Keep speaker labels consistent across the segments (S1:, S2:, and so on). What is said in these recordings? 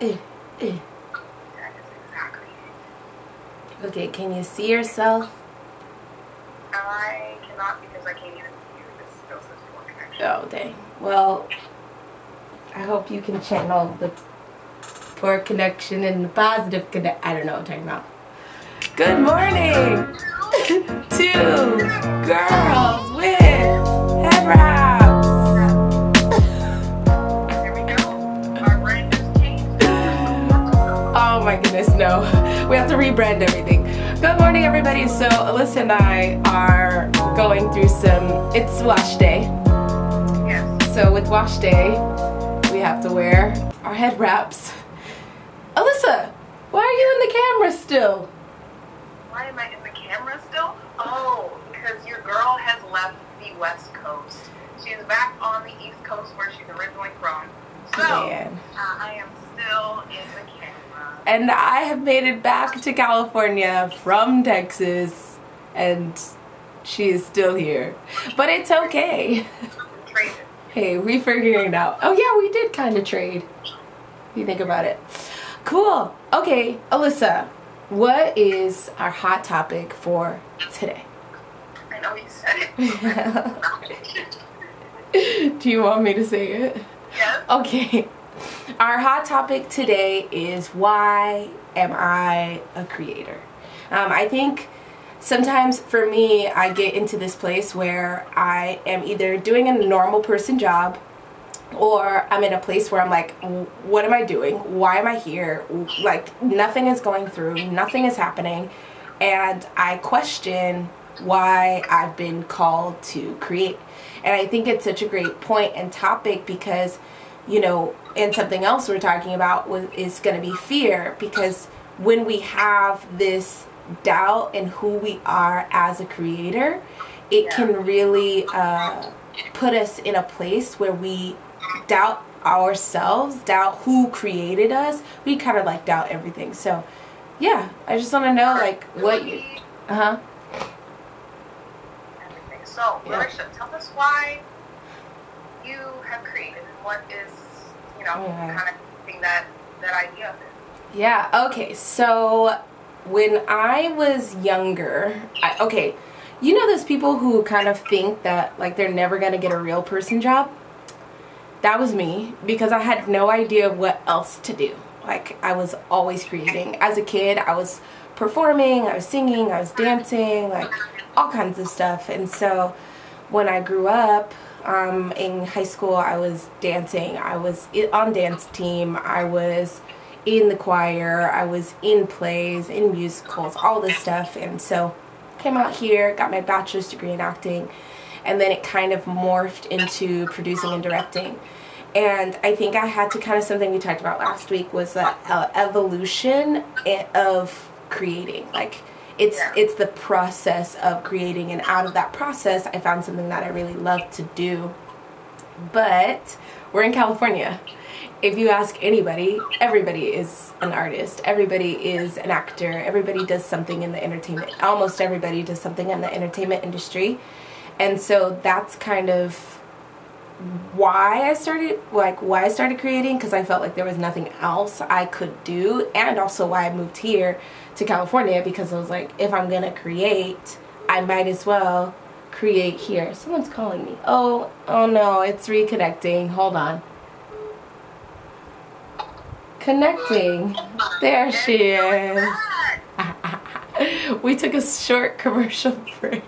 S1: eh, eh.
S2: That is exactly it.
S1: Okay, can you see yourself?
S2: I cannot because I can't even hear this still says poor connection.
S1: Oh, dang. Well, I hope you can channel the poor connection and the positive connect. I don't know what I'm talking about. Good morning Two Girls with head my goodness, no. We have to rebrand everything. Good morning, everybody. So, Alyssa and I are going through some. It's wash day.
S2: Yes.
S1: So, with wash day, we have to wear our head wraps. Alyssa, why are you in the camera still?
S2: Why am I in the camera still? Oh, because your girl has left the West Coast. She's back on the East Coast where she's originally from. So, uh, I am still in the camera.
S1: And I have made it back to California from Texas, and she is still here. But it's okay. Hey, we figuring it out. Oh yeah, we did kind of trade. If you think about it. Cool. Okay, Alyssa, what is our hot topic for today?
S2: I know you said it.
S1: Do you want me to say it?
S2: yes.
S1: Okay. Our hot topic today is why am I a creator? Um, I think sometimes for me, I get into this place where I am either doing a normal person job or I'm in a place where I'm like, what am I doing? Why am I here? Like, nothing is going through, nothing is happening. And I question why I've been called to create. And I think it's such a great point and topic because, you know, and something else we're talking about was, is going to be fear because when we have this doubt in who we are as a creator, it can really uh, put us in a place where we doubt ourselves, doubt who created us. We kind of like doubt everything. So, yeah, I just want to know like what you. Uh huh.
S2: Everything. So,
S1: Yeah.
S2: Marisha, tell us why you have created what is, you know,
S1: Yeah.
S2: kind of thing that that idea of it.
S1: Yeah, okay. So when I was younger, I, okay, you know those people who kind of think that like they're never going to get a real person job? That was me because I had no idea what else to do. Like I was always creating. As a kid, I was performing, I was singing, I was dancing, like all kinds of stuff. And so when I grew up um, in high school, I was dancing. I was on dance team. I was in the choir. I was in plays, in musicals, all this stuff. And so came out here, got my bachelor's degree in acting, and then it kind of morphed into producing and directing. And I think I had to kind of something we talked about last week was that uh, evolution of creating. Like it's
S2: Yeah.
S1: it's the process of creating, and out of that process, I found something that I really love to do. But we're in California. If you ask anybody, everybody is an artist. Everybody is an actor. Everybody does something in the entertainment. Almost everybody does something in the entertainment industry. And so that's kind of why I started like why I started creating because I felt like there was nothing else I could do and also why I moved here to California because I was like if I'm to create I might as well create here. Someone's calling me. Oh, oh no, it's reconnecting. Hold on. Connecting. There she is. We took a short commercial break.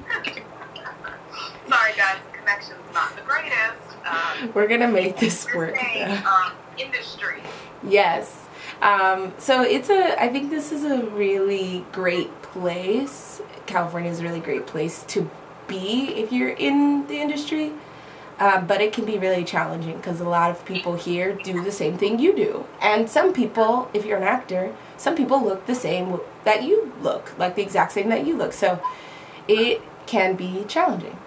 S2: Sorry, guys, the connection's not the greatest. Um,
S1: We're gonna make this work.
S2: saying, um, industry.
S1: Yes. Um, so it's a. I think this is a really great place. California is a really great place to be if you're in the industry. Uh, but it can be really challenging because a lot of people here do the same thing you do. And some people, if you're an actor, some people look the same that you look, like the exact same that you look. So it can be challenging.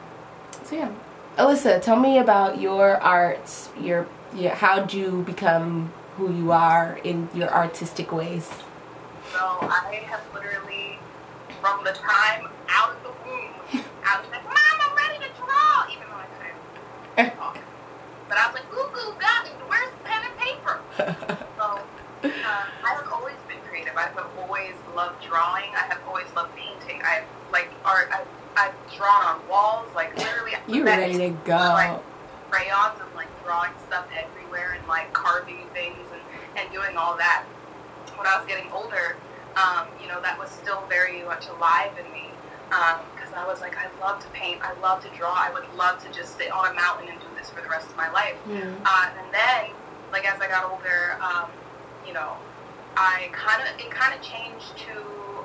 S1: So yeah. Alyssa, tell me about your arts, your, your how'd you become who you are in your artistic ways?
S2: So I have literally, from the time out of the womb, I was like, Mom, I'm ready to draw, even though I couldn't talk. But I was like, Goo goo gaga, where's the pen and paper? So uh, I have always been creative. I have always loved drawing. I have always loved painting. I like art. I I've drawn on walls, like literally.
S1: You ready to go?
S2: Like, crayons and like drawing stuff everywhere and like carving things and, and doing all that. When I was getting older, um, you know, that was still very much alive in me because um, I was like, I love to paint, I love to draw, I would love to just sit on a mountain and do this for the rest of my life.
S1: Mm.
S2: Uh, and then, like as I got older, um, you know, I kind of it kind of changed to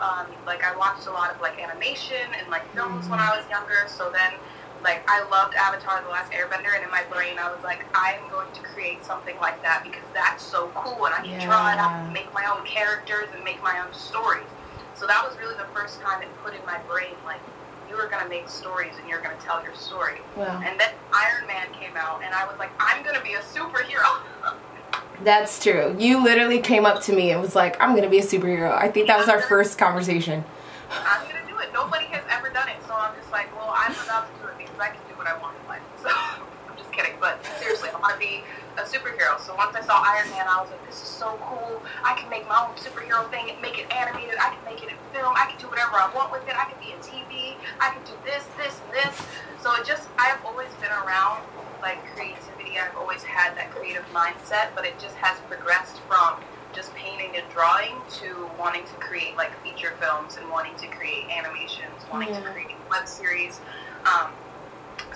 S2: um, like I watched a lot of like animation and like films mm-hmm. when I was younger. So then like I loved Avatar: The Last Airbender, and in my brain I was like, I'm going to create something like that because that's so cool, and I can yeah. draw it out, and make my own characters, and make my own stories. So that was really the first time it put in my brain like you are going to make stories and you're going to tell your story.
S1: Wow.
S2: And then Iron Man came out, and I was like, I'm going to be a superhero.
S1: That's true. You literally came up to me and was like, I'm going to be a superhero. I think that was our first conversation.
S2: I'm going to do it. Nobody has ever done it. So I'm just like, well, I'm about to do it because I can do what I want in life. So I'm just kidding. But seriously, I want to be a superhero. So once I saw Iron Man, I was like, this is so cool. I can make my own superhero thing and make it animated. I can make it in film. I can do whatever I want with it. I can be in TV. I can do this, this, this. So it just, I've always been around like creativity. I've always had that creative mindset, but it just has progressed from just painting and drawing to wanting to create like feature films and wanting to create animations, wanting yeah. to create web series. Um,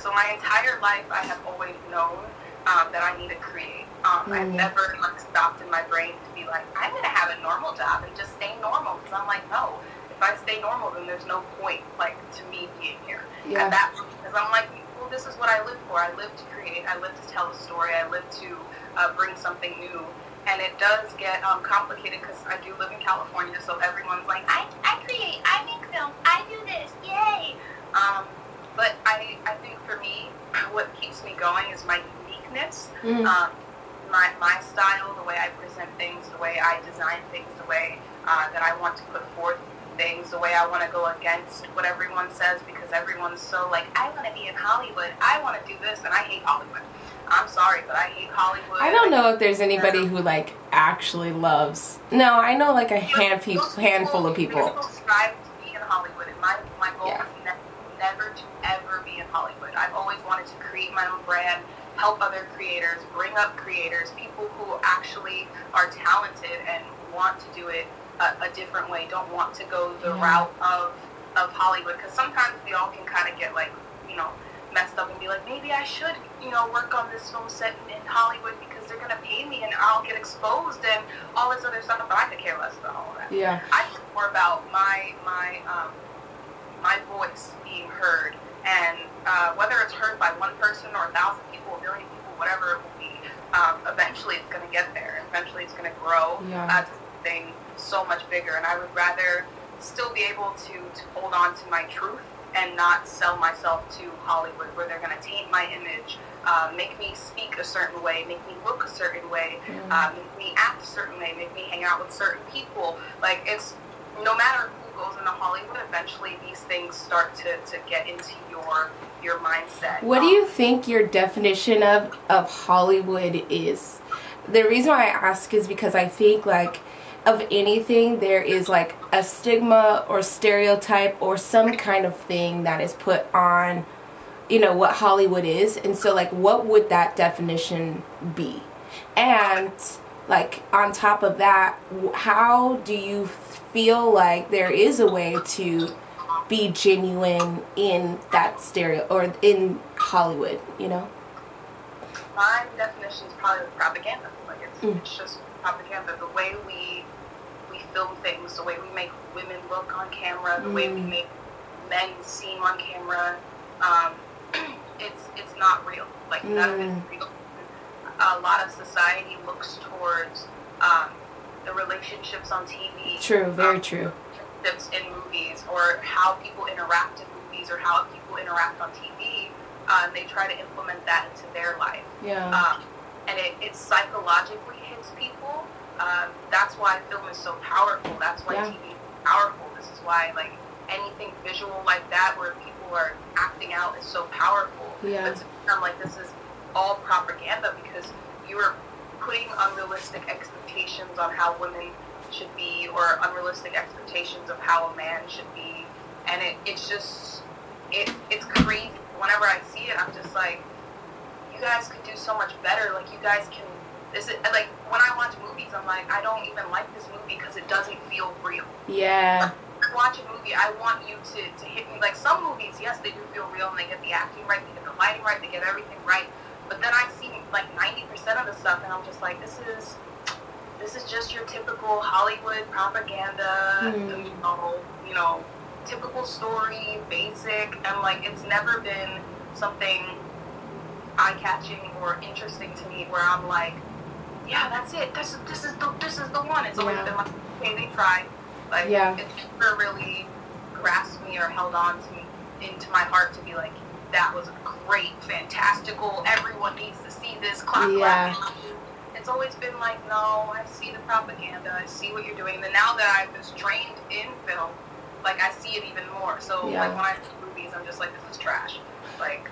S2: so my entire life, I have always known um, that I need to create. Um, mm-hmm. I've never like stopped in my brain to be like, I'm gonna have a normal job and just stay normal because I'm like, no. If I stay normal, then there's no point like to me being here.
S1: Yeah.
S2: And that because I'm like, well, this is what I live for. I live to create. I live to tell a story. I live to uh, bring something new. And it does get um, complicated because I do live in California, so everyone's like, I, I create, I make films, I do this, yay! Um, but I, I think for me, what keeps me going is my uniqueness, mm. um, my, my style, the way I present things, the way I design things, the way uh, that I want to put forth things, the way I want to go against what everyone says because everyone's so like, I want to be in Hollywood, I want to do this, and I hate Hollywood. I'm sorry, but I hate Hollywood.
S1: I don't know if there's anybody who like actually loves. No, I know like a hand pe- handful of people.
S2: People strive to be in Hollywood, and my my goal yeah. Never to ever be in Hollywood. I've always wanted to create my own brand, help other creators, bring up creators, people who actually are talented and want to do it a, a different way. Don't want to go the yeah. route of of Hollywood because sometimes we all can kind of get like you know messed up and be like maybe I should you know work on this film set in, in Hollywood because they're gonna pay me and I'll get exposed and all this other stuff. But I could care less about all that.
S1: Yeah.
S2: I think more about my my um, my voice being heard and uh, whether it's heard by one person or a thousand people, a million people, whatever it will be, um, eventually it's going to get there. Eventually it's going to grow
S1: yeah.
S2: uh, to something so much bigger. And I would rather still be able to, to hold on to my truth and not sell myself to Hollywood where they're going to taint my image, uh, make me speak a certain way, make me look a certain way, mm. uh, make me act a certain way, make me hang out with certain people. Like, it's no matter who goes into Hollywood, eventually these things start to, to get into your your mindset.
S1: What do um, you think your definition of of Hollywood is? The reason why I ask is because I think like of anything there is like a stigma or stereotype or some kind of thing that is put on you know what Hollywood is and so like what would that definition be? And like on top of that, how do you feel like there is a way to be genuine in that stereo or in Hollywood, you know?
S2: My definition is probably propaganda. Like it's, mm. it's just propaganda. The way we we film things, the way we make women look on camera, the mm. way we mm. make men seem on camera, um, it's it's not real. Like mm. none of it's mm. real. A lot of society looks towards um, the relationships on TV.
S1: True, very um, true
S2: in movies or how people interact in movies or how people interact on TV, uh, they try to implement that into their life.
S1: Yeah.
S2: Um, and it, it psychologically hits people. Um, that's why film is so powerful. That's why yeah. TV is powerful. This is why like anything visual like that where people are acting out is so powerful.
S1: Yeah.
S2: But I'm like this is all propaganda because you are putting unrealistic expectations on how women should be or unrealistic expectations of how a man should be. And it, it's just, it, it's crazy. Whenever I see it, I'm just like, you guys could do so much better. Like, you guys can, this is, like, when I watch movies, I'm like, I don't even like this movie because it doesn't feel real.
S1: Yeah.
S2: Watch a movie, I want you to, to hit me. Like, some movies, yes, they do feel real and they get the acting right, they get the lighting right, they get everything right. But then I see, like, 90% of the stuff and I'm just like, this is, this is just your typical Hollywood propaganda,
S1: Mhm.
S2: you know, you know, typical story, basic, and like it's never been something eye-catching or interesting to me where I'm like, yeah, that's it. This is this is the this is the one. It's always
S1: Yeah.
S2: been like, okay, they tried. Like
S1: Yeah.
S2: it never really grasped me or held on to me into my heart to be like, that was great, fantastical. Everyone needs to see this. Clap,
S1: Yeah.
S2: clap. It's always been like, no, I see the propaganda. I see what you're doing. And now that I was trained in film, like I see it even more. So
S1: Yeah.
S2: like when I see movies, I'm just like, this is trash. Like,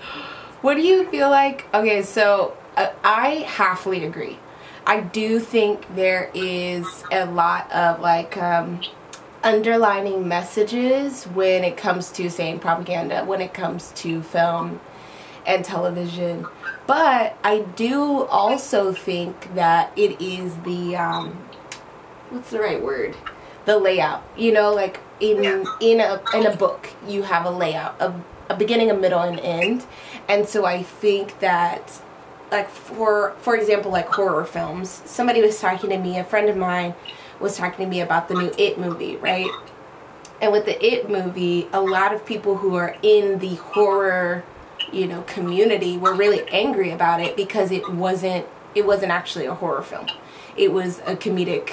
S1: What do you feel like? Okay, so uh, I halfly agree. I do think there is a lot of like um, underlining messages when it comes to saying propaganda, when it comes to film and television. But I do also think that it is the um, what's the right word? The layout. You know, like in
S2: Yeah.
S1: in a in a book, you have a layout, a, a beginning, a middle, and end. And so I think that like for for example like horror films somebody was talking to me a friend of mine was talking to me about the new it movie right? And with the it movie a lot of people who are in the horror you know community were really angry about it because it wasn't it wasn't actually a horror film. It was a comedic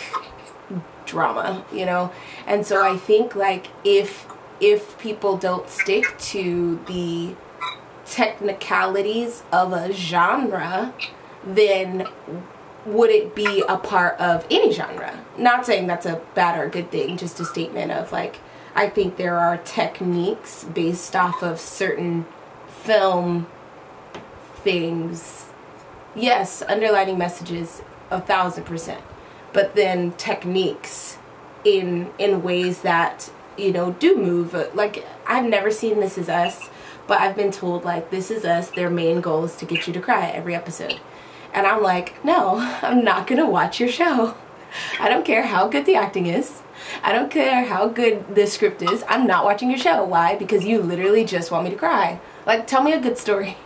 S1: drama you know? And so i think like if if people don't stick to the technicalities of a genre, then would it be a part of any genre? Not saying that's a bad or good thing, just a statement of like, I think there are techniques based off of certain film things. Yes, underlining messages a thousand percent, but then techniques in in ways that you know do move. Uh, like I've never seen This Is Us, but I've been told like This Is Us. Their main goal is to get you to cry every episode, and I'm like, no, I'm not gonna watch your show. I don't care how good the acting is. I don't care how good the script is. I'm not watching your show. Why? Because you literally just want me to cry. Like, tell me a good story.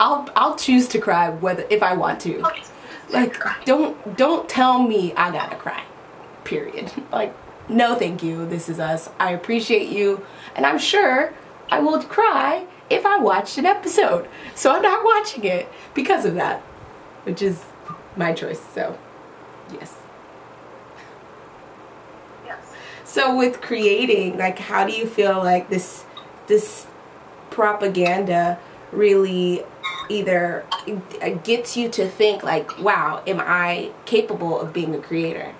S1: I'll I'll choose to cry whether if I want to. Like, don't don't tell me I gotta cry. Period. Like, no, thank you. This is us. I appreciate you, and I'm sure I will cry if I watched an episode. So I'm not watching it because of that, which is my choice. So, yes.
S2: yes.
S1: So with creating, like how do you feel like this this propaganda really either gets you to think like, wow, am I capable of being a creator?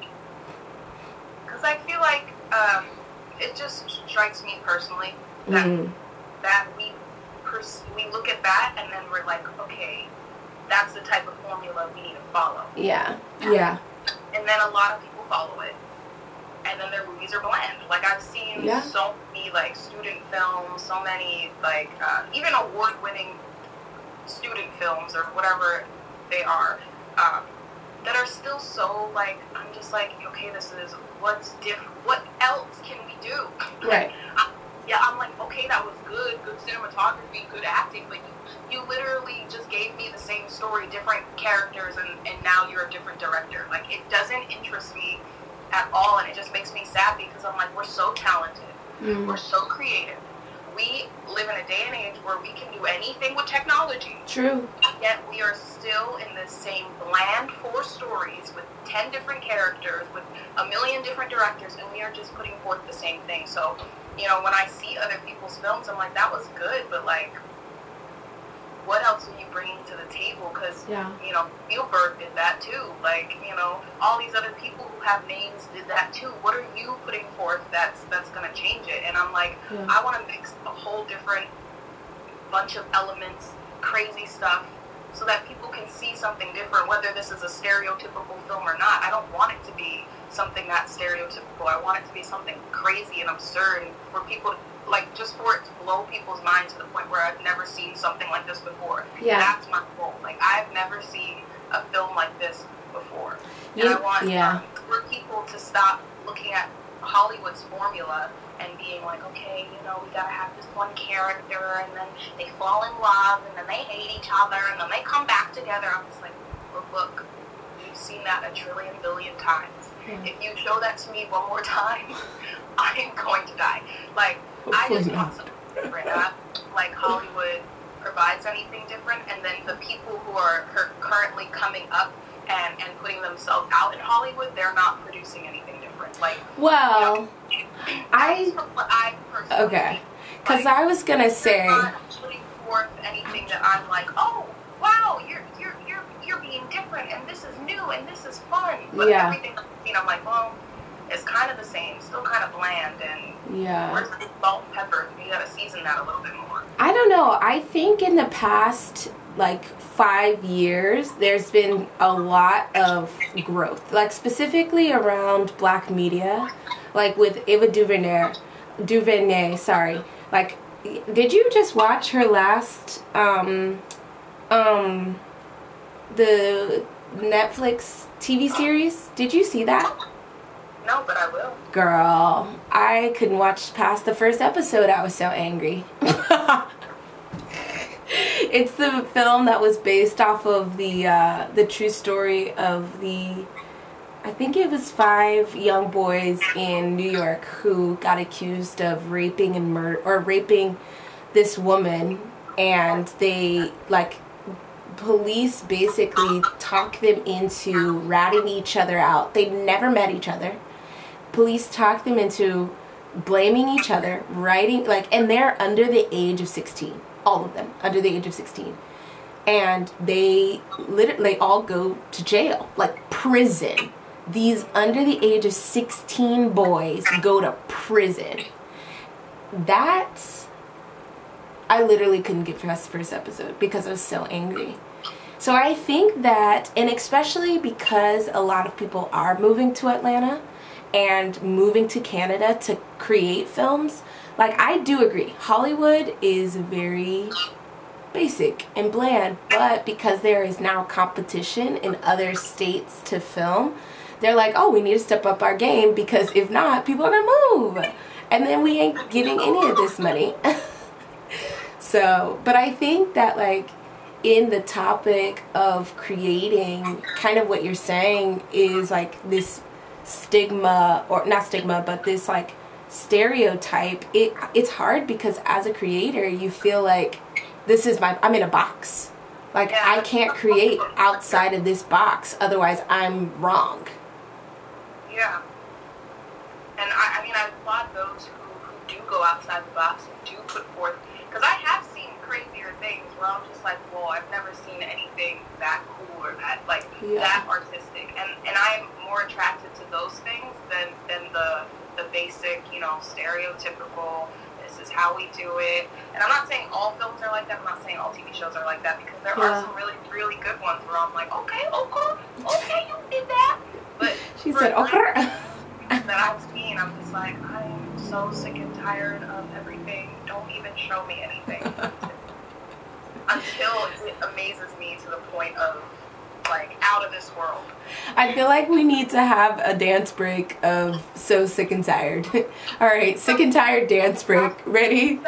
S2: Because I feel like um, it just strikes me personally that
S1: Mm,
S2: that we pers- we look at that and then we're like, okay, that's the type of formula we need to follow.
S1: yeah. Yeah.
S2: And then a lot of people follow it, and then their movies are bland. Like I've seen
S1: Yeah.
S2: so many like student films, so many like uh, even award-winning student films or whatever they are. Um, that are still so like I'm just like okay this is what's different what else can we do
S1: Right.
S2: yeah, I'm like, okay, that was good, good cinematography, good acting, but you, you literally story, different characters, and, and now you're a different director. Like, it doesn't interest me at all, and it just makes me sad because I'm like, we're so talented,
S1: Mm,
S2: we're so creative. We live in a day and age where we can do anything with technology,
S1: True.
S2: yet we are still in the same bland four stories with 10 different characters, with a million different directors, and we are just putting forth the same thing. So, you know, when I see other people's films, I'm like, that was good, but like, what else are you bringing to the table? Because,
S1: Yeah.
S2: you know, Spielberg did that too. Like, you know, all these other people who have names did that too. What are you putting forth that's that's going to change it? And I'm like,
S1: Yeah.
S2: I want to mix a whole different bunch of elements, crazy stuff, so that people can see something different, whether this is a stereotypical film or not. I don't want it to be something that stereotypical. I want it to be something crazy and absurd for people to like just for it to blow people's minds to the point where I've never seen something like this before.
S1: Yeah.
S2: That's my goal. Like I've never seen a film like this before. And
S1: You-
S2: I want
S1: yeah.
S2: um, for people to stop looking at Hollywood's formula and being like, okay, you know, we gotta have this one character and then they fall in love and then they hate each other and then they come back together. I'm just like, look, look, we've seen that a trillion billion times.
S1: Yeah.
S2: If you show that to me one more time, I am going to die. Like, I just want something different. Not like Hollywood provides anything different, and then the people who are currently coming up and, and putting themselves out in Hollywood, they're not producing anything different. Like,
S1: Well, I
S2: that's what I personally
S1: okay, because
S2: Like,
S1: I was gonna say,
S2: not putting forth anything that I'm like, oh, wow, you're you're you're you're being different, and this is new, and this is fun. But
S1: Yeah.
S2: everything I've seen, I'm like, well, it's kind of the same, still kind of bland, and
S1: yeah.
S2: where's the salt and pepper? You gotta season that a little bit more.
S1: I don't know. I think in the past like five years, there's been a lot of growth, like specifically around black media, like with Ava DuVernay. DuVernay, sorry. Like, did you just watch her last, um, um, the Netflix TV series? Did you see that?
S2: No, but I will.
S1: Girl, I couldn't watch past the first episode. I was so angry. it's the film that was based off of the uh, the true story of the I think it was five young boys in New York who got accused of raping and murder or raping this woman and they like police basically talk them into ratting each other out. They never met each other police talk them into blaming each other, writing like, and they're under the age of 16, all of them under the age of 16, and they literally all go to jail, like prison. These under the age of 16 boys go to prison. That's I literally couldn't get past the first episode because I was so angry. So I think that, and especially because a lot of people are moving to Atlanta and moving to Canada to create films, like I do agree, Hollywood is very basic and bland, but because there is now competition in other states to film, they're like, oh, we need to step up our game because if not, people are gonna move. And then we ain't getting any of this money. so, but I think that, like, in the topic of creating, kind of what you're saying is like this stigma, or not stigma, but this like stereotype. It it's hard because as a creator, you feel like this is my I'm in a box. Like I can't create outside of this box, otherwise I'm wrong.
S2: Yeah. And I, I mean, I applaud those who, who do go outside the box and do put forth, because I have crazier things where I'm just like, well, I've never seen anything that cool or that, like,
S1: Yeah.
S2: that artistic. And, and I'm more attracted to those things than, than the, the basic, you know, stereotypical, this is how we do it. And I'm not saying all films are like that. I'm not saying all TV shows are like that because there
S1: Yeah.
S2: are some really, really good ones where I'm like, okay, okay, okay, you did that. But
S1: She said, "Okay."
S2: that I've seen, I'm just like, I am so sick and tired of everything. Don't even show me anything until it amazes me to the point of like out of this world.
S1: I feel like we need to have a dance break of so sick and tired. All right, sick and tired dance break. Ready?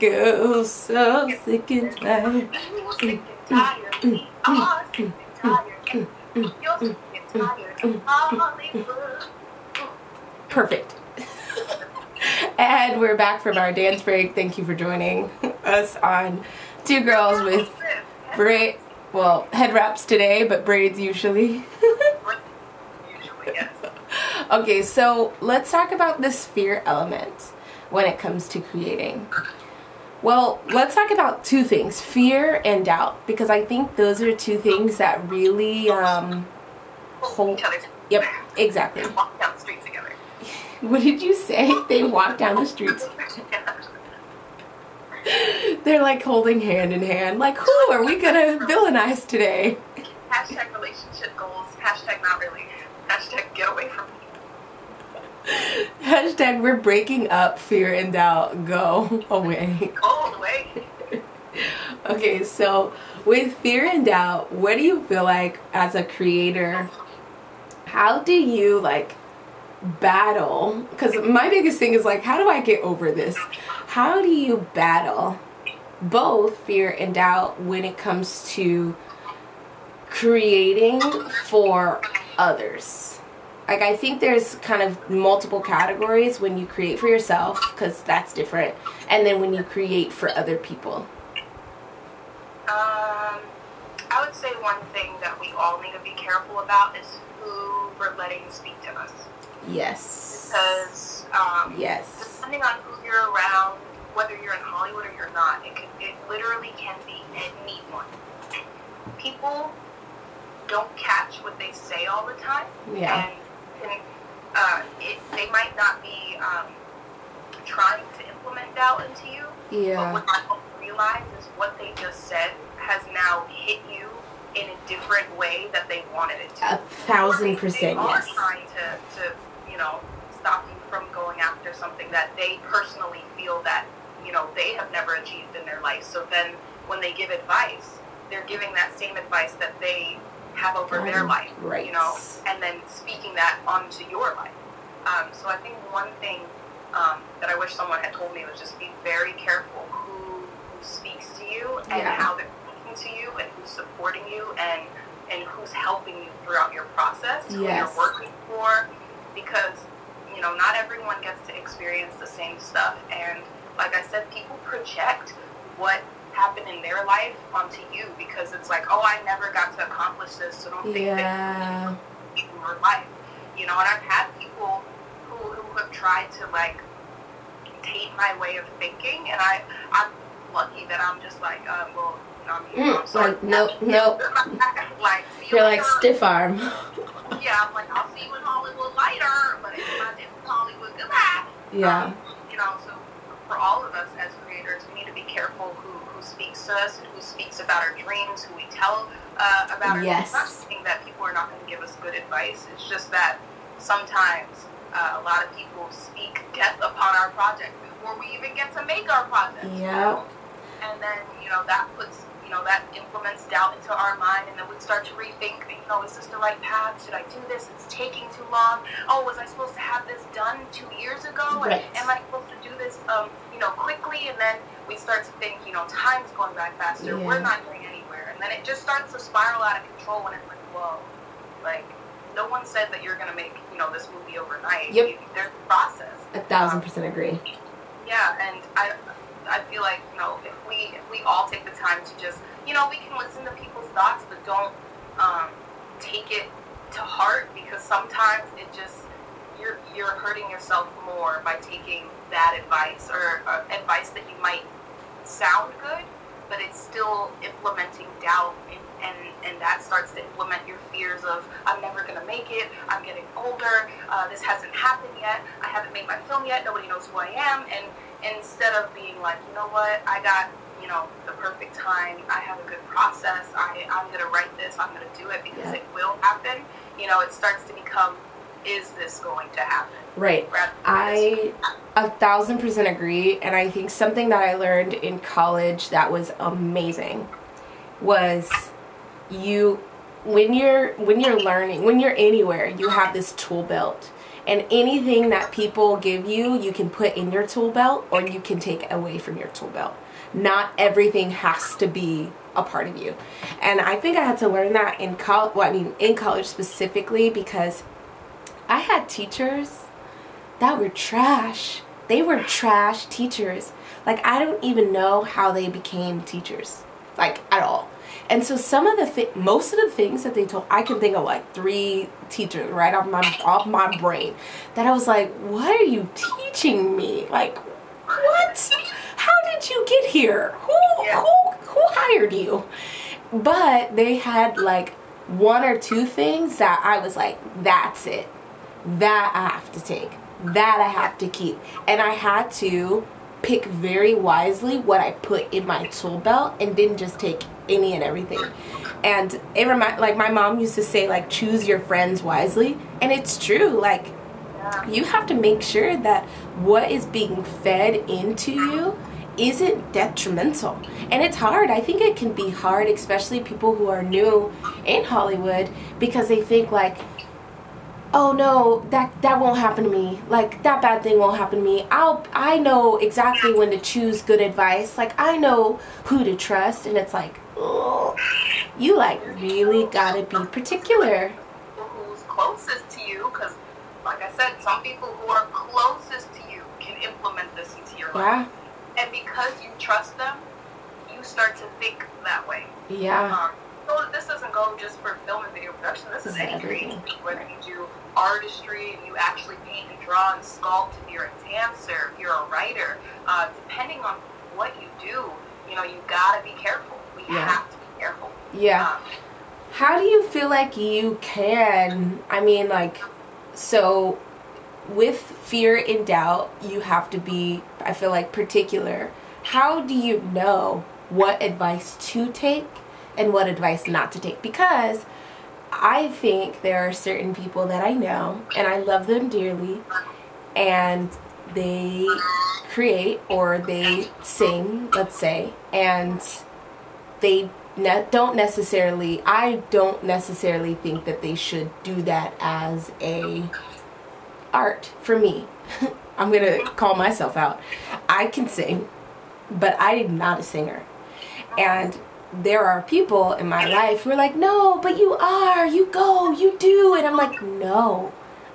S1: Go so sick and tired. Perfect. and we're back from our dance break. Thank you for joining us on Two Girls with braid. Well, head wraps today, but braids usually. Okay, so let's talk about this fear element when it comes to creating. Well, let's talk about two things fear and doubt, because I think those are two things that really um, hold. Yep, exactly.
S2: Walk down the street together.
S1: What did you say? They walk down the streets. They're like holding hand in hand. Like, who are we gonna villainize today?
S2: Hashtag relationship goals. Hashtag not really. Hashtag get away from me.
S1: Hashtag we're breaking up fear and doubt. Go away.
S2: Go away.
S1: Okay, so with fear and doubt, what do you feel like as a creator? How do you like battle? Because my biggest thing is like, how do I get over this? How do you battle both fear and doubt when it comes to creating for others? Like, I think there's kind of multiple categories when you create for yourself, because that's different, and then when you create for other people.
S2: Um, I would say one thing that we all need to be careful about is who we're letting speak to us.
S1: Yes.
S2: Because um,
S1: Yes.
S2: depending on who you're around, whether you're in Hollywood or you're not, it, can, it literally can be anyone. People don't catch what they say all the time.
S1: Yeah.
S2: And, and uh, it, they might not be um, trying to implement doubt into you,
S1: Yeah.
S2: but what I don't realize is what they just said has now hit you in a different way that they wanted it to.
S1: A thousand
S2: they-
S1: percent
S2: they are
S1: yes.
S2: trying to, to, know, stop you from going after something that they personally feel that, you know, they have never achieved in their life. So then when they give advice, they're giving that same advice that they have over their life,
S1: right.
S2: you know, and then speaking that onto your life. Um, so I think one thing um, that I wish someone had told me was just be very careful who, who speaks to you and
S1: Yeah.
S2: how they're speaking to you and who's supporting you and and who's helping you throughout your process, who you're working for, because you know not everyone gets to experience the same stuff. And like I said, people project what happened in their life onto you because it's like, oh, I never got to accomplish this, so don't think that
S1: Yeah.
S2: in your life. You know, and I've had people who, who have tried to like taint my way of thinking, and I I'm lucky that I'm just like, um, well, I'm here.
S1: Mm,
S2: I'm sorry.
S1: like, nope, nope.
S2: like, you
S1: You're like stiff arm.
S2: Yeah, I'm like, I'll see you in Later, but I'm not in Hollywood, goodbye.
S1: Yeah.
S2: Um, you know, so for all of us as creators, we need to be careful who, who speaks to us who speaks about our dreams, who we tell uh, about our
S1: Yes.
S2: dreams. Not saying that people are not going to give us good advice. It's just that sometimes uh, a lot of people speak death upon our project before we even get to make our project.
S1: Yep.
S2: And then, you know, that puts, you know, that implements doubt into our mind, and then we start to rethink, you know, is this the right path? Should I do this? It's taking too long. Oh, was I supposed to have this done two years ago? And
S1: Right.
S2: am I supposed to do this, um, you know, quickly? And then we start to think, you know, time's going by faster.
S1: Yeah.
S2: We're not going anywhere. And then it just starts to spiral out of control, and it's like, whoa, like, no one said that you're going to make, you know, this movie overnight.
S1: Yep.
S2: There's a process.
S1: A thousand percent agree.
S2: Yeah, and I I feel like you know if we if we all take the time to just you know we can listen to people's thoughts, but don't um, take it to heart because sometimes it just you're you're hurting yourself more by taking that advice or uh, advice that you might sound good, but it's still implementing doubt and, and and that starts to implement your fears of I'm never gonna make it. I'm getting older. Uh, this hasn't happened yet. I haven't made my film yet. Nobody knows who I am. And instead of being like, you know what, I got you know the perfect time. I have a good process. I I'm gonna write this. I'm gonna do it because
S1: Yeah.
S2: it will happen. You know, it starts to become, is this going to happen?
S1: Right.
S2: Rather than this-
S1: I ah. a thousand percent agree, and I think something that I learned in college that was amazing was you when you're when you're learning when you're anywhere you have this tool belt and anything that people give you you can put in your tool belt or you can take away from your tool belt not everything has to be a part of you and i think i had to learn that in college well i mean in college specifically because i had teachers that were trash. They were trash teachers. Like I don't even know how they became teachers, like at all. And so some of the thi- most of the things that they told, I can think of like three teachers right off my off my brain that I was like, what are you teaching me? Like, what? How did you get here? Who who who hired you? But they had like one or two things that I was like, that's it that I have to take, that I have to keep. And I had to pick very wisely what I put in my tool belt and didn't just take any and everything. And it remind like my mom used to say like choose your friends wisely, and it's true. Like you have to make sure that what is being fed into you isn't detrimental. And it's hard. I think it can be hard, especially people who are new in Hollywood, because they think like, oh no, that that won't happen to me. Like that bad thing won't happen to me. I'll I know exactly when to choose good advice. Like I know who to trust, and it's like, oh, you like really gotta be particular.
S2: who's closest to you because like i said some people who are closest to you can implement this into your life
S1: Yeah,
S2: and because you trust them you start to think that way
S1: yeah,
S2: um, so this doesn't go just for film and video production this is
S1: This is
S2: any
S1: everything.
S2: whether you do artistry and you actually paint and draw and sculpt if you're a dancer if you're a writer uh, depending on what you do you know you gotta be careful we
S1: Yeah.
S2: have to be careful
S1: yeah.
S2: um,
S1: How do you feel like you can? I mean, like, so with fear and doubt, you have to be, I feel like, particular. How do you know what advice to take and what advice not to take? Because I think there are certain people that I know and I love them dearly and they create or they sing, let's say, and they ne- don't necessarily I don't necessarily think that they should do that as a art for me. I'm to call myself out. I can sing, but I'm not a singer. And there are people in my life who are like, "No, but you are. You go. You do." And I'm like, "No,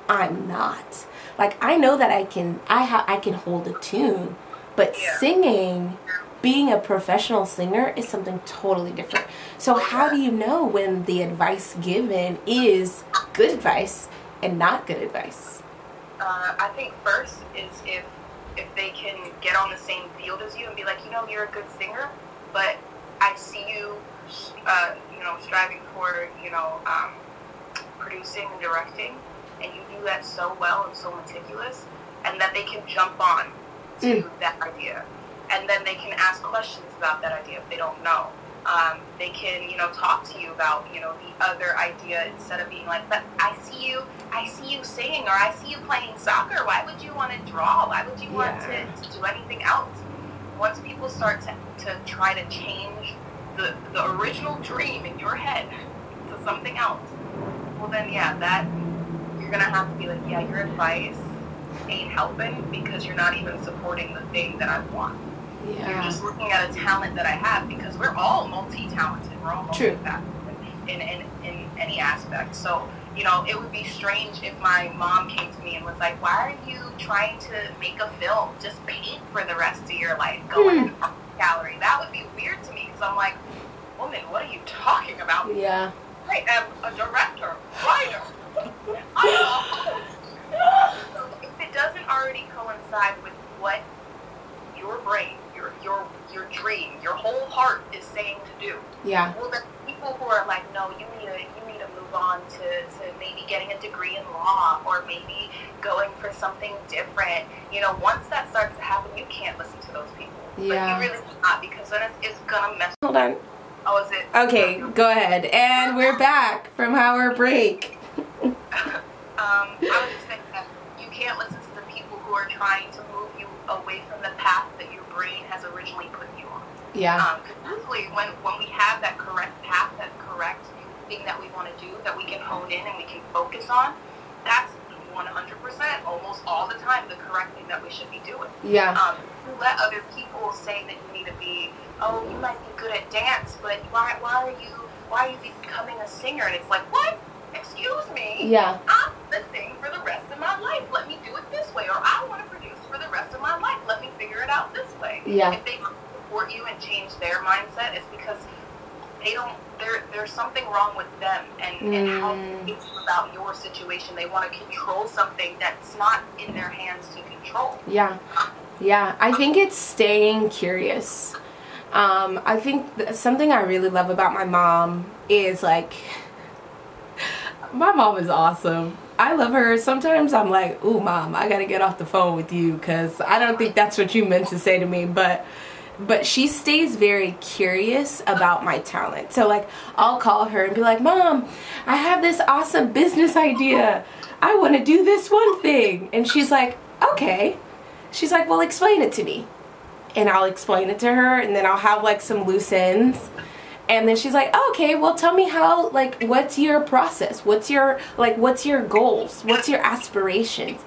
S1: I'm not." Like I know that I can I ha- I can hold a tune, but
S2: Yeah.
S1: singing being a professional singer is something totally different. So how do you know when the advice given is good advice and not good advice?
S2: Uh, I think first is if if they can get on the same field as you and be like, you know, you're a good singer, but I see you, uh, you know, striving for, you know, um, producing and directing, and you do that so well and so meticulous, and that they can jump on to that idea, and then they can ask questions about that idea if they don't know. Um, they can, you know, talk to you about, you know, the other idea instead of being like, but I see you, I see you singing or I see you playing soccer. Why would you want to draw? Why would you want to, to do anything else? Once people start to, to try to change the, the original dream in your head to something else, well then, yeah, that, you're going to have to be like, yeah, your advice ain't helping because you're not even supporting the thing that I want.
S1: Yeah.
S2: You're just looking at a talent that I have because we're all multi-talented. We're all
S1: True.
S2: multi-faceted in, in, in any aspect. So, you know, it would be strange if my mom came to me and was like, why are you trying to make a film? Just paint for the rest of your life. Go in an art gallery. That would be weird to me because I'm like, woman, what are you talking about?
S1: Yeah.
S2: I am a director, writer. I'm a host. So if it doesn't already coincide with what your brain, your your your dream, your whole heart is saying to do,
S1: Yeah.
S2: well then people who are like, no, you need to you need to move on to, to maybe getting a degree in law or maybe going for something different. You know, once that starts to happen, you can't listen to those people.
S1: Yeah.
S2: Like you really cannot because then it's, it's gonna mess.
S1: Hold on.
S2: Oh, is it?
S1: Okay, go ahead. And we're back from our break.
S2: Um, I was just saying that you can't listen to the people who are trying to move you away from the path that your brain has originally put you on.
S1: Yeah.
S2: Um, usually when, when we have that correct path, that correct thing that we want to do, that we can hone in and we can focus on, that's 100% almost all the time the correct thing that we should be doing.
S1: Yeah.
S2: Um, you let other people say that you need to be, oh, you might be good at dance, but why, why are you, why are you becoming a singer? And it's like, what? Excuse me.
S1: Yeah.
S2: I'm the thing for the rest of my life. Let me do it this way. Or I want to produce for the rest of my life. Let me figure it out this way.
S1: Yeah.
S2: If they support you and change their mindset, it's because they don't. There, there's something wrong with them and, and how
S1: Mm.
S2: they feel about your situation. They want to control something that's not in their hands to control.
S1: Yeah. Yeah. I think it's staying curious. Um, I think th- something I really love about my mom is like, my mom is awesome. I love her. Sometimes I'm like, ooh, mom, I gotta get off the phone with you because I don't think that's what you meant to say to me. But but she stays very curious about my talent. So like I'll call her and be like, "Mom, I have this awesome business idea. I want to do this one thing." And she's like, "Okay." She's like, "Well, explain it to me." And I'll explain it to her and then I'll have like some loose ends. And then she's like, oh, "Okay, well tell me how like what's your process? What's your like what's your goals? What's your aspirations?"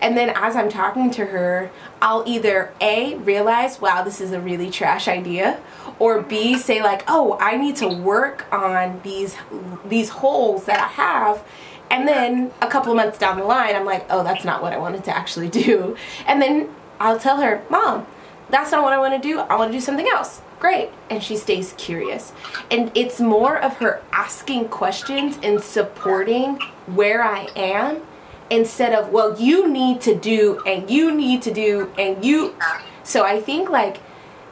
S1: And then as I'm talking to her, I'll either A, realize, wow, this is a really trash idea, or B, say like, oh, I need to work on these these holes that I have. And then a couple of months down the line, I'm like, oh, that's not what I wanted to actually do. And then I'll tell her, Mom, that's not what I want to do. I want to do something else. Great. And she stays curious. And it's more of her asking questions and supporting where I am instead of well you need to do and you need to do and you so i think like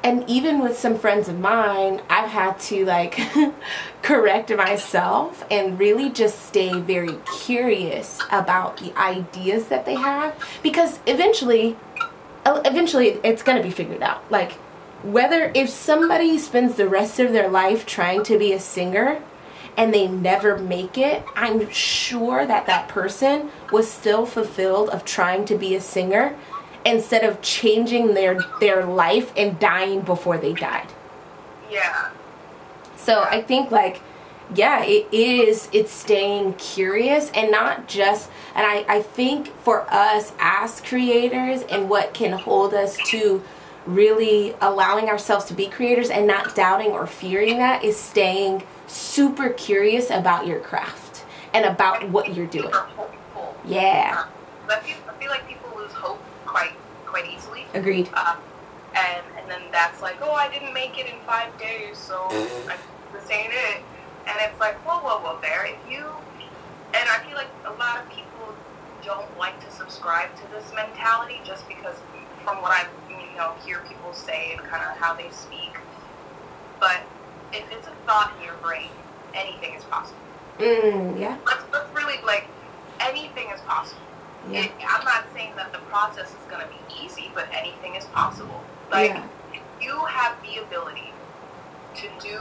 S1: and even with some friends of mine i've had to like correct myself and really just stay very curious about the ideas that they have because eventually eventually it's going to be figured out. Like whether if somebody spends the rest of their life trying to be a singer and they never make it, I'm sure that that person was still fulfilled of trying to be a singer instead of changing their their life and dying before they died.
S2: Yeah.
S1: So I think like yeah, it is it's staying curious and not just and I, I think for us as creators and what can hold us to really allowing ourselves to be creators and not doubting or fearing that is staying super curious about your craft and about what you're doing. Yeah.
S2: Um, I, feel, I feel like people lose hope quite quite easily.
S1: Agreed.
S2: Um, and and then that's like, oh, I didn't make it in five days, so I, this ain't it. And it's like, whoa, whoa, whoa, there. If you, and I feel like a lot of people don't like to subscribe to this mentality just because from what I you know hear people say and kind of how they speak. But if it's a thought in your brain, anything is possible.
S1: Mm, yeah.
S2: Let's, let's really, like, anything is possible. Yeah. It, I'm not saying that the process is going to be easy, but anything is possible. Like, yeah. you have the ability to do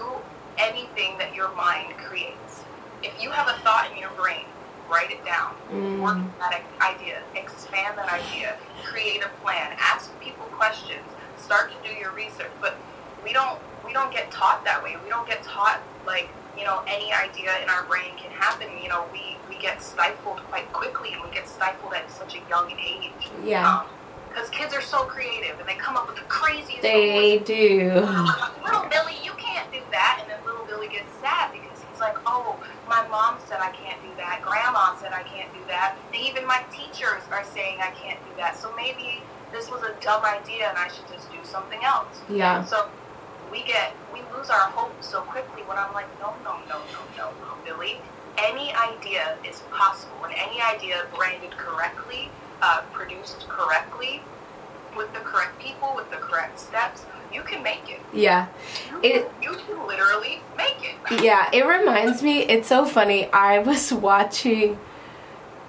S2: anything that your mind creates. If you have a thought in your brain, write it down, mm. work that idea, expand that idea, create a plan, ask people questions, start to do your research. But we don't we don't get taught that way. We don't get taught like you know any idea in our brain can happen. You know we we get stifled quite quickly, and we get stifled at such a young age.
S1: Yeah.
S2: because um, kids are so creative and they come up with the craziest.
S1: They do.
S2: little Billy, you can't do that, and then little Billy gets sad because he's like, "Oh, my mom said I can't do that. Grandma said I can't do that, and even my teachers are saying I can't do that. So maybe this was a dumb idea, and I should just do something else."
S1: Yeah.
S2: So we get we lose our hope so quickly when I'm like, no, no, no, no, no, no, Billy. Any idea is possible, and any idea branded correctly, uh, produced correctly, with the correct people, with the correct steps, you can make it.
S1: Yeah.
S2: You, it, you can literally make it.
S1: Yeah, it reminds me, it's so funny. I was watching,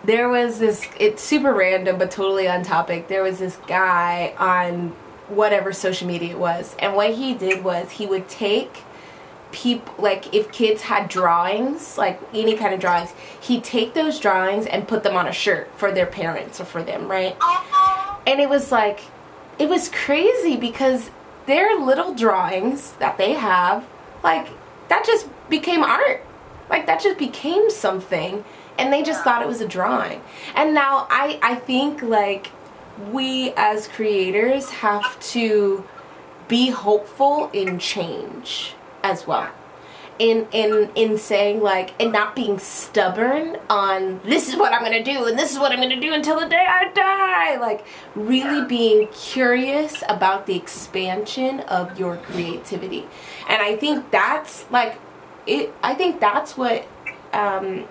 S1: there was this, it's super random but totally on topic. There was this guy on whatever social media it was. And what he did was he would take people like if kids had drawings like any kind of drawings he'd take those drawings and put them on a shirt for their parents or for them right? Uh-huh. And it was like it was crazy because their little drawings that they have like that just became art. Like that just became something. And they just thought it was a drawing. And now i i think like we as creators have to be hopeful in change as well. In in in saying like and not being stubborn on this is what I'm gonna do and this is what I'm gonna do until the day I die. Like really being curious about the expansion of your creativity. And I think that's like it I think that's what um,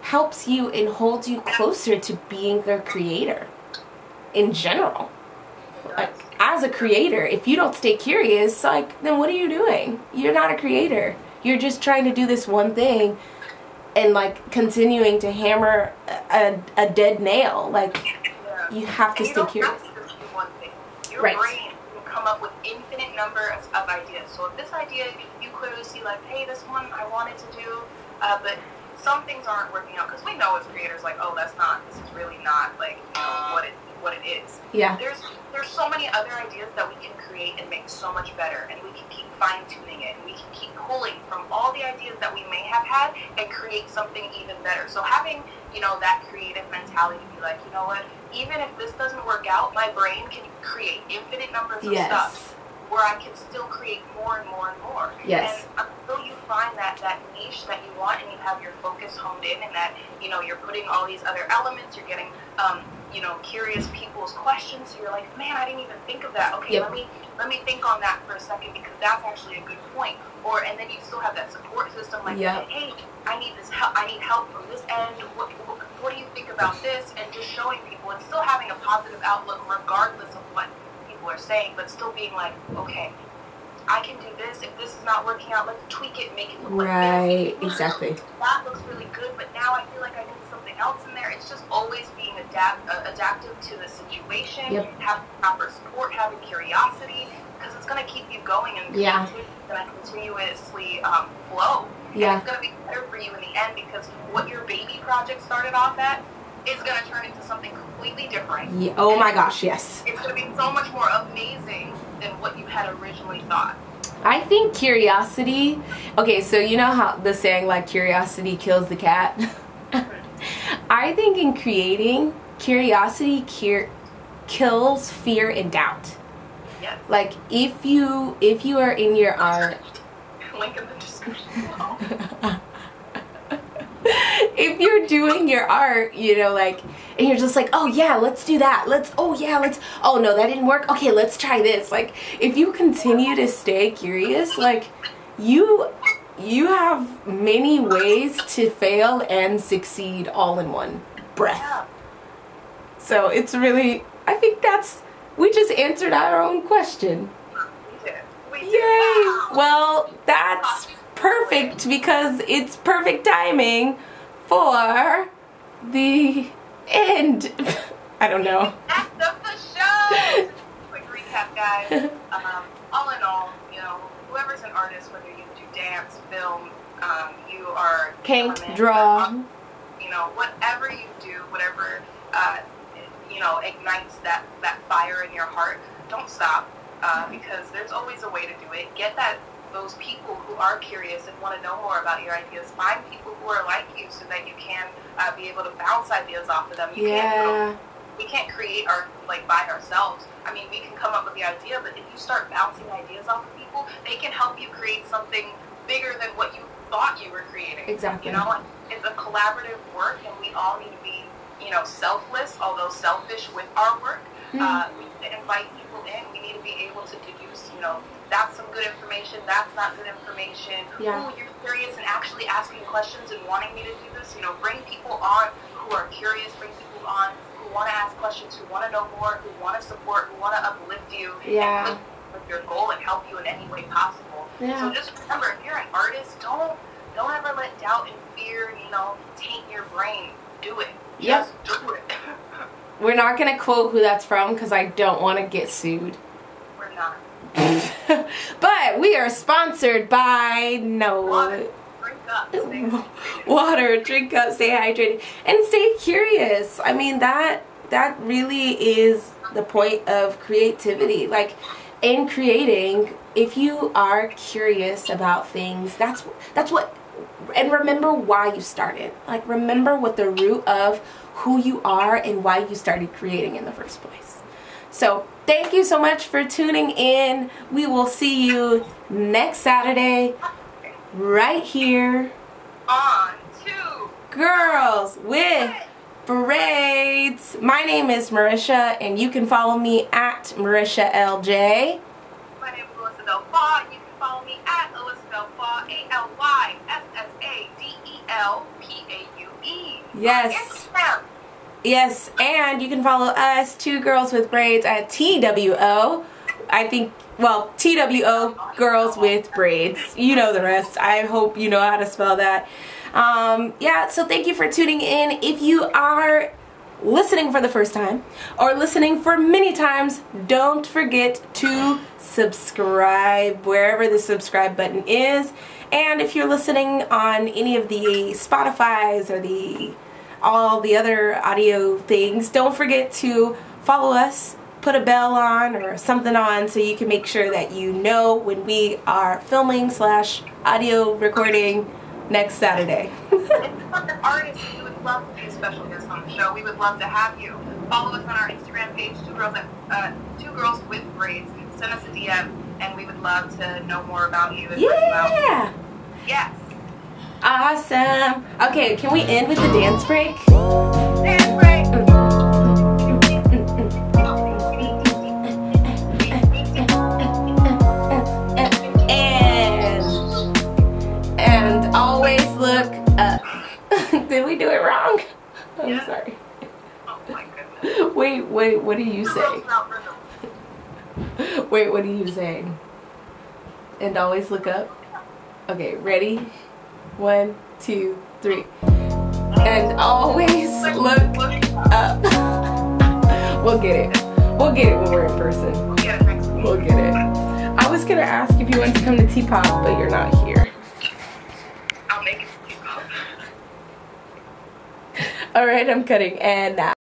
S1: helps you and holds you closer to being a creator in general. Like, as a creator, if you don't stay curious, like, then what are you doing? You're not a creator. You're just trying to do this one thing and like continuing to hammer a, a dead nail. Like, yeah. you have to
S2: and
S1: stay curious.
S2: Your right. brain can come up with infinite number of, of ideas. So if this idea you clearly see like, hey, this one I wanted to do, uh, but some things aren't working out because we know as creators like, oh, that's not, this is really not like you know what it what it is.
S1: Yeah.
S2: There's there's so many other ideas that we can create and make so much better, and we can keep fine tuning it, and we can keep pulling from all the ideas that we may have had and create something even better. So having you know that creative mentality to be like, you know what, even if this doesn't work out, my brain can create infinite numbers of
S1: Yes.
S2: stuff where I can still create more and more and more.
S1: Yes.
S2: And until you find that that niche that you want and you have your focus honed in and that you know you're putting all these other elements, you're getting um, you know curious people's questions. So you're like, man, I didn't even think of that. Okay,
S1: Yep.
S2: let me let me think on that for a second because that's actually a good point. Or and then you still have that support system like,
S1: Yep.
S2: hey, I need this help. I need help from this end. What, what what do you think about this? And just showing people and still having a positive outlook regardless of what people are saying, but still being like, okay, I can do this. If this is not working out, let's tweak it and make it look
S1: Right,
S2: like this.
S1: exactly.
S2: That looks really good, but now I feel like I need something else in there. It's just always being adapt uh, adaptive to the situation,
S1: Yep.
S2: having proper support, having curiosity, because it's going to keep you going and
S1: Yeah.
S2: going to continuously um, flow.
S1: Yeah.
S2: And it's going to be better for you in the end because what your baby project started off at is going to turn into something completely different.
S1: Yeah. Oh my gosh, yes.
S2: It's going to be so much more amazing than what you had originally thought.
S1: I think curiosity. Okay, so you know how the saying like curiosity kills the cat. I think in creating, curiosity cure, kills fear and doubt.
S2: Yes.
S1: Like if you if you are in your art,
S2: Link in the description below.
S1: if you're doing your art, you know, like, and you're just like, oh yeah, let's do that. Let's, oh yeah, let's, oh no, that didn't work. Okay, let's try this. Like, if you continue to stay curious, like, you, you have many ways to fail and succeed all in one breath. So it's really, I think that's, we just answered our own question.
S2: We did.
S1: Yay! Well, that's perfect because it's perfect timing for the end. I don't know.
S2: End of the show. Quick recap, guys. Um, all in all, you know, whoever's an artist, whether you do dance, film, um, you are
S1: Paint,
S2: cameraman,
S1: draw.
S2: you know, whatever you do, whatever uh, you know ignites that that fire in your heart, don't stop uh, because there's always a way to do it. Get that those people who are curious and want to know more about your ideas. Find people who are like you so that you can uh, be able to bounce ideas off of them. You can't
S1: Yeah.
S2: we can't create our like by ourselves. I mean, we can come up with the idea, but if you start bouncing ideas off of people, they can help you create something bigger than what you thought you were creating.
S1: Exactly.
S2: You know, it's a collaborative work, and we all need to be, you know, selfless, although selfish with our work.
S1: Mm-hmm.
S2: Uh, we need to invite people in. We need to be able to deduce, you know, that's some good information, that's not good information.
S1: Yeah.
S2: Ooh, you're curious and actually asking questions and wanting me to do this. You know, bring people on who are curious, bring people on who want to ask questions, who want to know more, who want to support, who want to uplift you
S1: Yeah.
S2: and with your goal and help you in any way possible.
S1: Yeah.
S2: So just remember, if you're an artist, don't don't ever let doubt and fear, you know, taint your brain. Do it.
S1: Yep.
S2: Just do it.
S1: We're not gonna quote who that's from because I don't want to get sued.
S2: We're not.
S1: but we are sponsored by no
S2: Water. Drink up. Stay hydrated.
S1: water, drink up, stay hydrated, and stay curious. I mean that that really is the point of creativity. Like in creating, if you are curious about things, that's that's what and remember why you started. Like remember what the root of who you are and why you started creating in the first place. So, thank you so much for tuning in. We will see you next Saturday right here
S2: On two
S1: Girls with Braids. My name is Marisha, and you can follow me at Marisha LJ.
S2: My name is Alyssa Delpaue. You can follow me at Alyssa Delpaue, A L Y S S A D E L P A U E.
S1: Yes. Yes, and you can follow us, Two Girls with Braids, at TWO. I think, well, TWO, Girls with Braids. You know the rest. I hope you know how to spell that. Um, yeah, so thank you for tuning in. If you are listening for the first time or listening for many times, don't forget to subscribe wherever the subscribe button is. And if you're listening on any of the Spotify's or the all the other audio things, don't forget to follow us, put a bell on or something on so you can make sure that you know when we are filming slash audio recording next Saturday.
S2: artists, we would love to be a special guest on the show. We would love to have you. Follow us on our Instagram page, two girls at, uh, two girls with braids. Send us a DM, and we would love to know more about you. And
S1: yeah. Awesome. Okay, can we end with the dance break?
S2: Dance break. Mm.
S1: And and always look up. Did we do it wrong? I'm
S2: Yeah.
S1: sorry.
S2: Oh my goodness.
S1: Wait, wait, what do you say?
S2: girls without rhythm.
S1: Wait, what are you saying? And always look up? Okay, ready? One, two, three. And always look up. we'll get it. We'll get it when we're in person.
S2: We'll get it next week.
S1: We'll get it. I was gonna ask if you want to come to T-Pop, but you're not here.
S2: I'll make it.
S1: Alright, I'm cutting. And now.